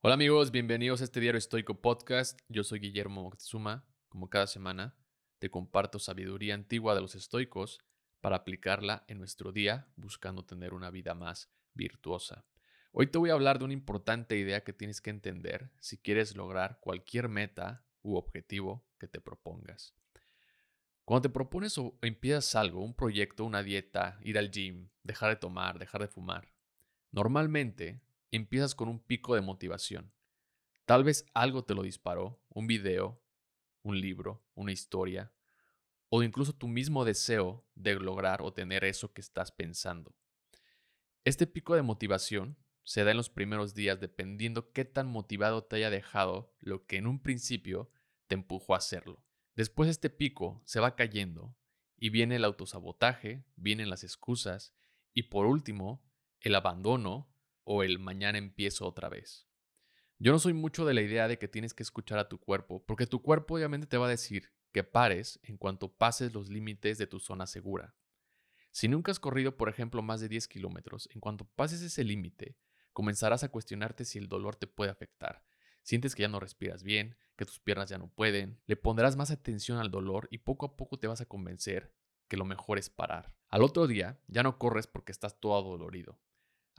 Hola amigos, bienvenidos a este Diario Estoico Podcast. Yo soy Guillermo Moctezuma. Como cada semana, te comparto sabiduría antigua de los estoicos para aplicarla en nuestro día buscando tener una vida más virtuosa. Hoy te voy a hablar de una importante idea que tienes que entender si quieres lograr cualquier meta u objetivo que te propongas. Cuando te propones o empiezas algo, un proyecto, una dieta, ir al gym, dejar de tomar, dejar de fumar, normalmente empiezas con un pico de motivación. Tal vez algo te lo disparó, un video, un libro, una historia, o incluso tu mismo deseo de lograr o tener eso que estás pensando. Este pico de motivación se da en los primeros días dependiendo qué tan motivado te haya dejado lo que en un principio te empujó a hacerlo. Después este pico se va cayendo y viene el autosabotaje, vienen las excusas y por último el abandono o el mañana empiezo otra vez. Yo no soy mucho de la idea de que tienes que escuchar a tu cuerpo, porque tu cuerpo obviamente te va a decir que pares en cuanto pases los límites de tu zona segura. Si nunca has corrido, por ejemplo, más de 10 kilómetros, en cuanto pases ese límite, comenzarás a cuestionarte si el dolor te puede afectar. Sientes que ya no respiras bien, que tus piernas ya no pueden, le pondrás más atención al dolor y poco a poco te vas a convencer que lo mejor es parar. Al otro día ya no corres porque estás todo dolorido.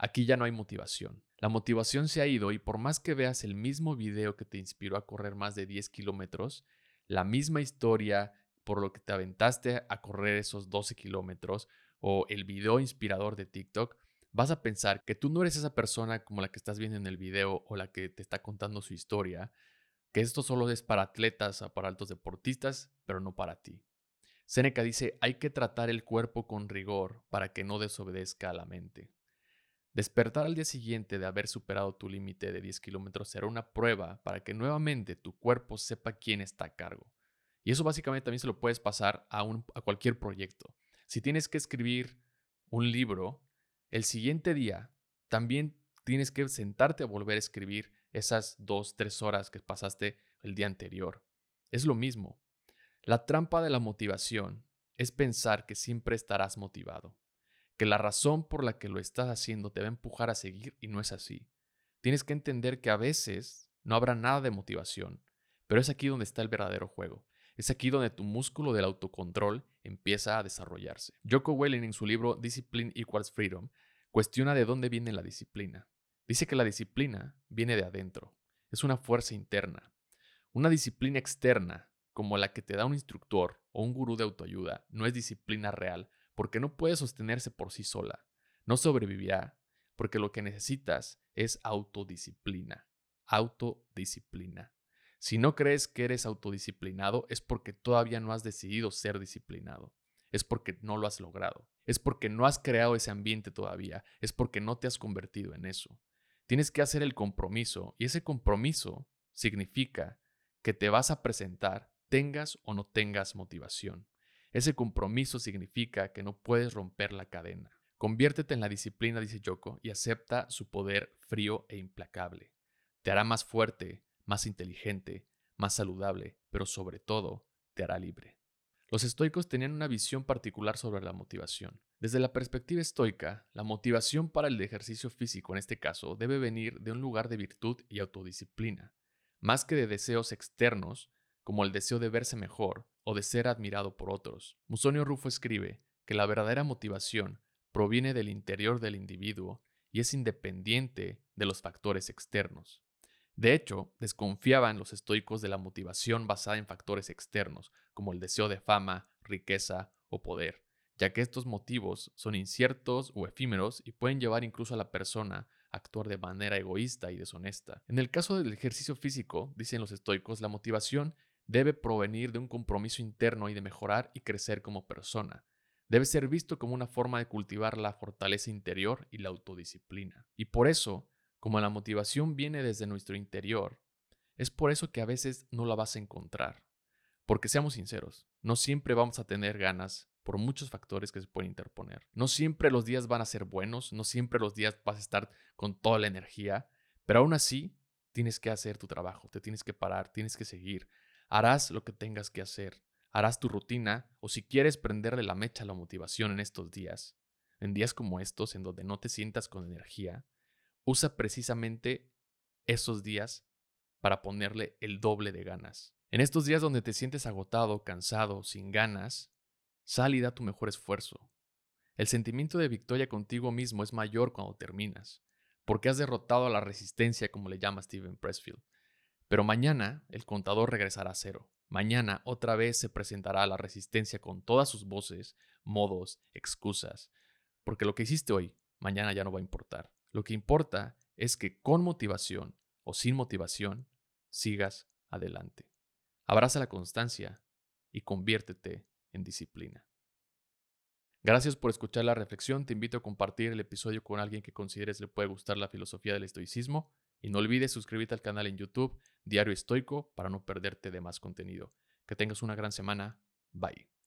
Aquí ya no hay motivación. La motivación se ha ido y por más que veas el mismo video que te inspiró a correr más de 10 kilómetros, la misma historia por lo que te aventaste a correr esos 12 kilómetros o el video inspirador de TikTok, vas a pensar que tú no eres esa persona como la que estás viendo en el video o la que te está contando su historia, que esto solo es para atletas o para altos deportistas, pero no para ti. Seneca dice, hay que tratar el cuerpo con rigor para que no desobedezca a la mente. Despertar al día siguiente de haber superado tu límite de 10 kilómetros será una prueba para que nuevamente tu cuerpo sepa quién está a cargo. Y eso básicamente también se lo puedes pasar a, a cualquier proyecto. Si tienes que escribir un libro, el siguiente día también tienes que sentarte a volver a escribir esas dos, tres horas que pasaste el día anterior. Es lo mismo. La trampa de la motivación es pensar que siempre estarás motivado que la razón por la que lo estás haciendo te va a empujar a seguir y no es así. Tienes que entender que a veces no habrá nada de motivación, pero es aquí donde está el verdadero juego. Es aquí donde tu músculo del autocontrol empieza a desarrollarse. Joko Welling en su libro Discipline Equals Freedom cuestiona de dónde viene la disciplina. Dice que la disciplina viene de adentro, es una fuerza interna. Una disciplina externa, como la que te da un instructor o un gurú de autoayuda, no es disciplina real porque no puede sostenerse por sí sola. No sobrevivirá, porque lo que necesitas es autodisciplina. Autodisciplina. Si no crees que eres autodisciplinado, es porque todavía no has decidido ser disciplinado. Es porque no lo has logrado. Es porque no has creado ese ambiente todavía. Es porque no te has convertido en eso. Tienes que hacer el compromiso y ese compromiso significa que te vas a presentar tengas o no tengas motivación. Ese compromiso significa que no puedes romper la cadena. Conviértete en la disciplina, dice Yoko, y acepta su poder frío e implacable. Te hará más fuerte, más inteligente, más saludable, pero sobre todo te hará libre. Los estoicos tenían una visión particular sobre la motivación. Desde la perspectiva estoica, la motivación para el ejercicio físico en este caso debe venir de un lugar de virtud y autodisciplina, más que de deseos externos como el deseo de verse mejor o de ser admirado por otros. Musonio Rufo escribe que la verdadera motivación proviene del interior del individuo y es independiente de los factores externos. De hecho, desconfiaban los estoicos de la motivación basada en factores externos, como el deseo de fama, riqueza o poder, ya que estos motivos son inciertos o efímeros y pueden llevar incluso a la persona a actuar de manera egoísta y deshonesta. En el caso del ejercicio físico, dicen los estoicos, la motivación debe provenir de un compromiso interno y de mejorar y crecer como persona. Debe ser visto como una forma de cultivar la fortaleza interior y la autodisciplina. Y por eso, como la motivación viene desde nuestro interior, es por eso que a veces no la vas a encontrar. Porque seamos sinceros, no siempre vamos a tener ganas por muchos factores que se pueden interponer. No siempre los días van a ser buenos, no siempre los días vas a estar con toda la energía, pero aún así tienes que hacer tu trabajo, te tienes que parar, tienes que seguir, harás lo que tengas que hacer, harás tu rutina o si quieres prenderle la mecha a la motivación en estos días, en días como estos en donde no te sientas con energía, usa precisamente esos días para ponerle el doble de ganas. En estos días donde te sientes agotado, cansado, sin ganas, sal y da tu mejor esfuerzo. El sentimiento de victoria contigo mismo es mayor cuando terminas, porque has derrotado a la resistencia, como le llama Steven Pressfield. Pero mañana el contador regresará a cero. Mañana otra vez se presentará la resistencia con todas sus voces, modos, excusas. Porque lo que hiciste hoy, mañana ya no va a importar. Lo que importa es que con motivación o sin motivación, sigas adelante. Abraza la constancia y conviértete en disciplina. Gracias por escuchar la reflexión. Te invito a compartir el episodio con alguien que consideres le puede gustar la filosofía del estoicismo. Y no olvides suscribirte al canal en YouTube Diario Estoico para no perderte de más contenido. Que tengas una gran semana. Bye.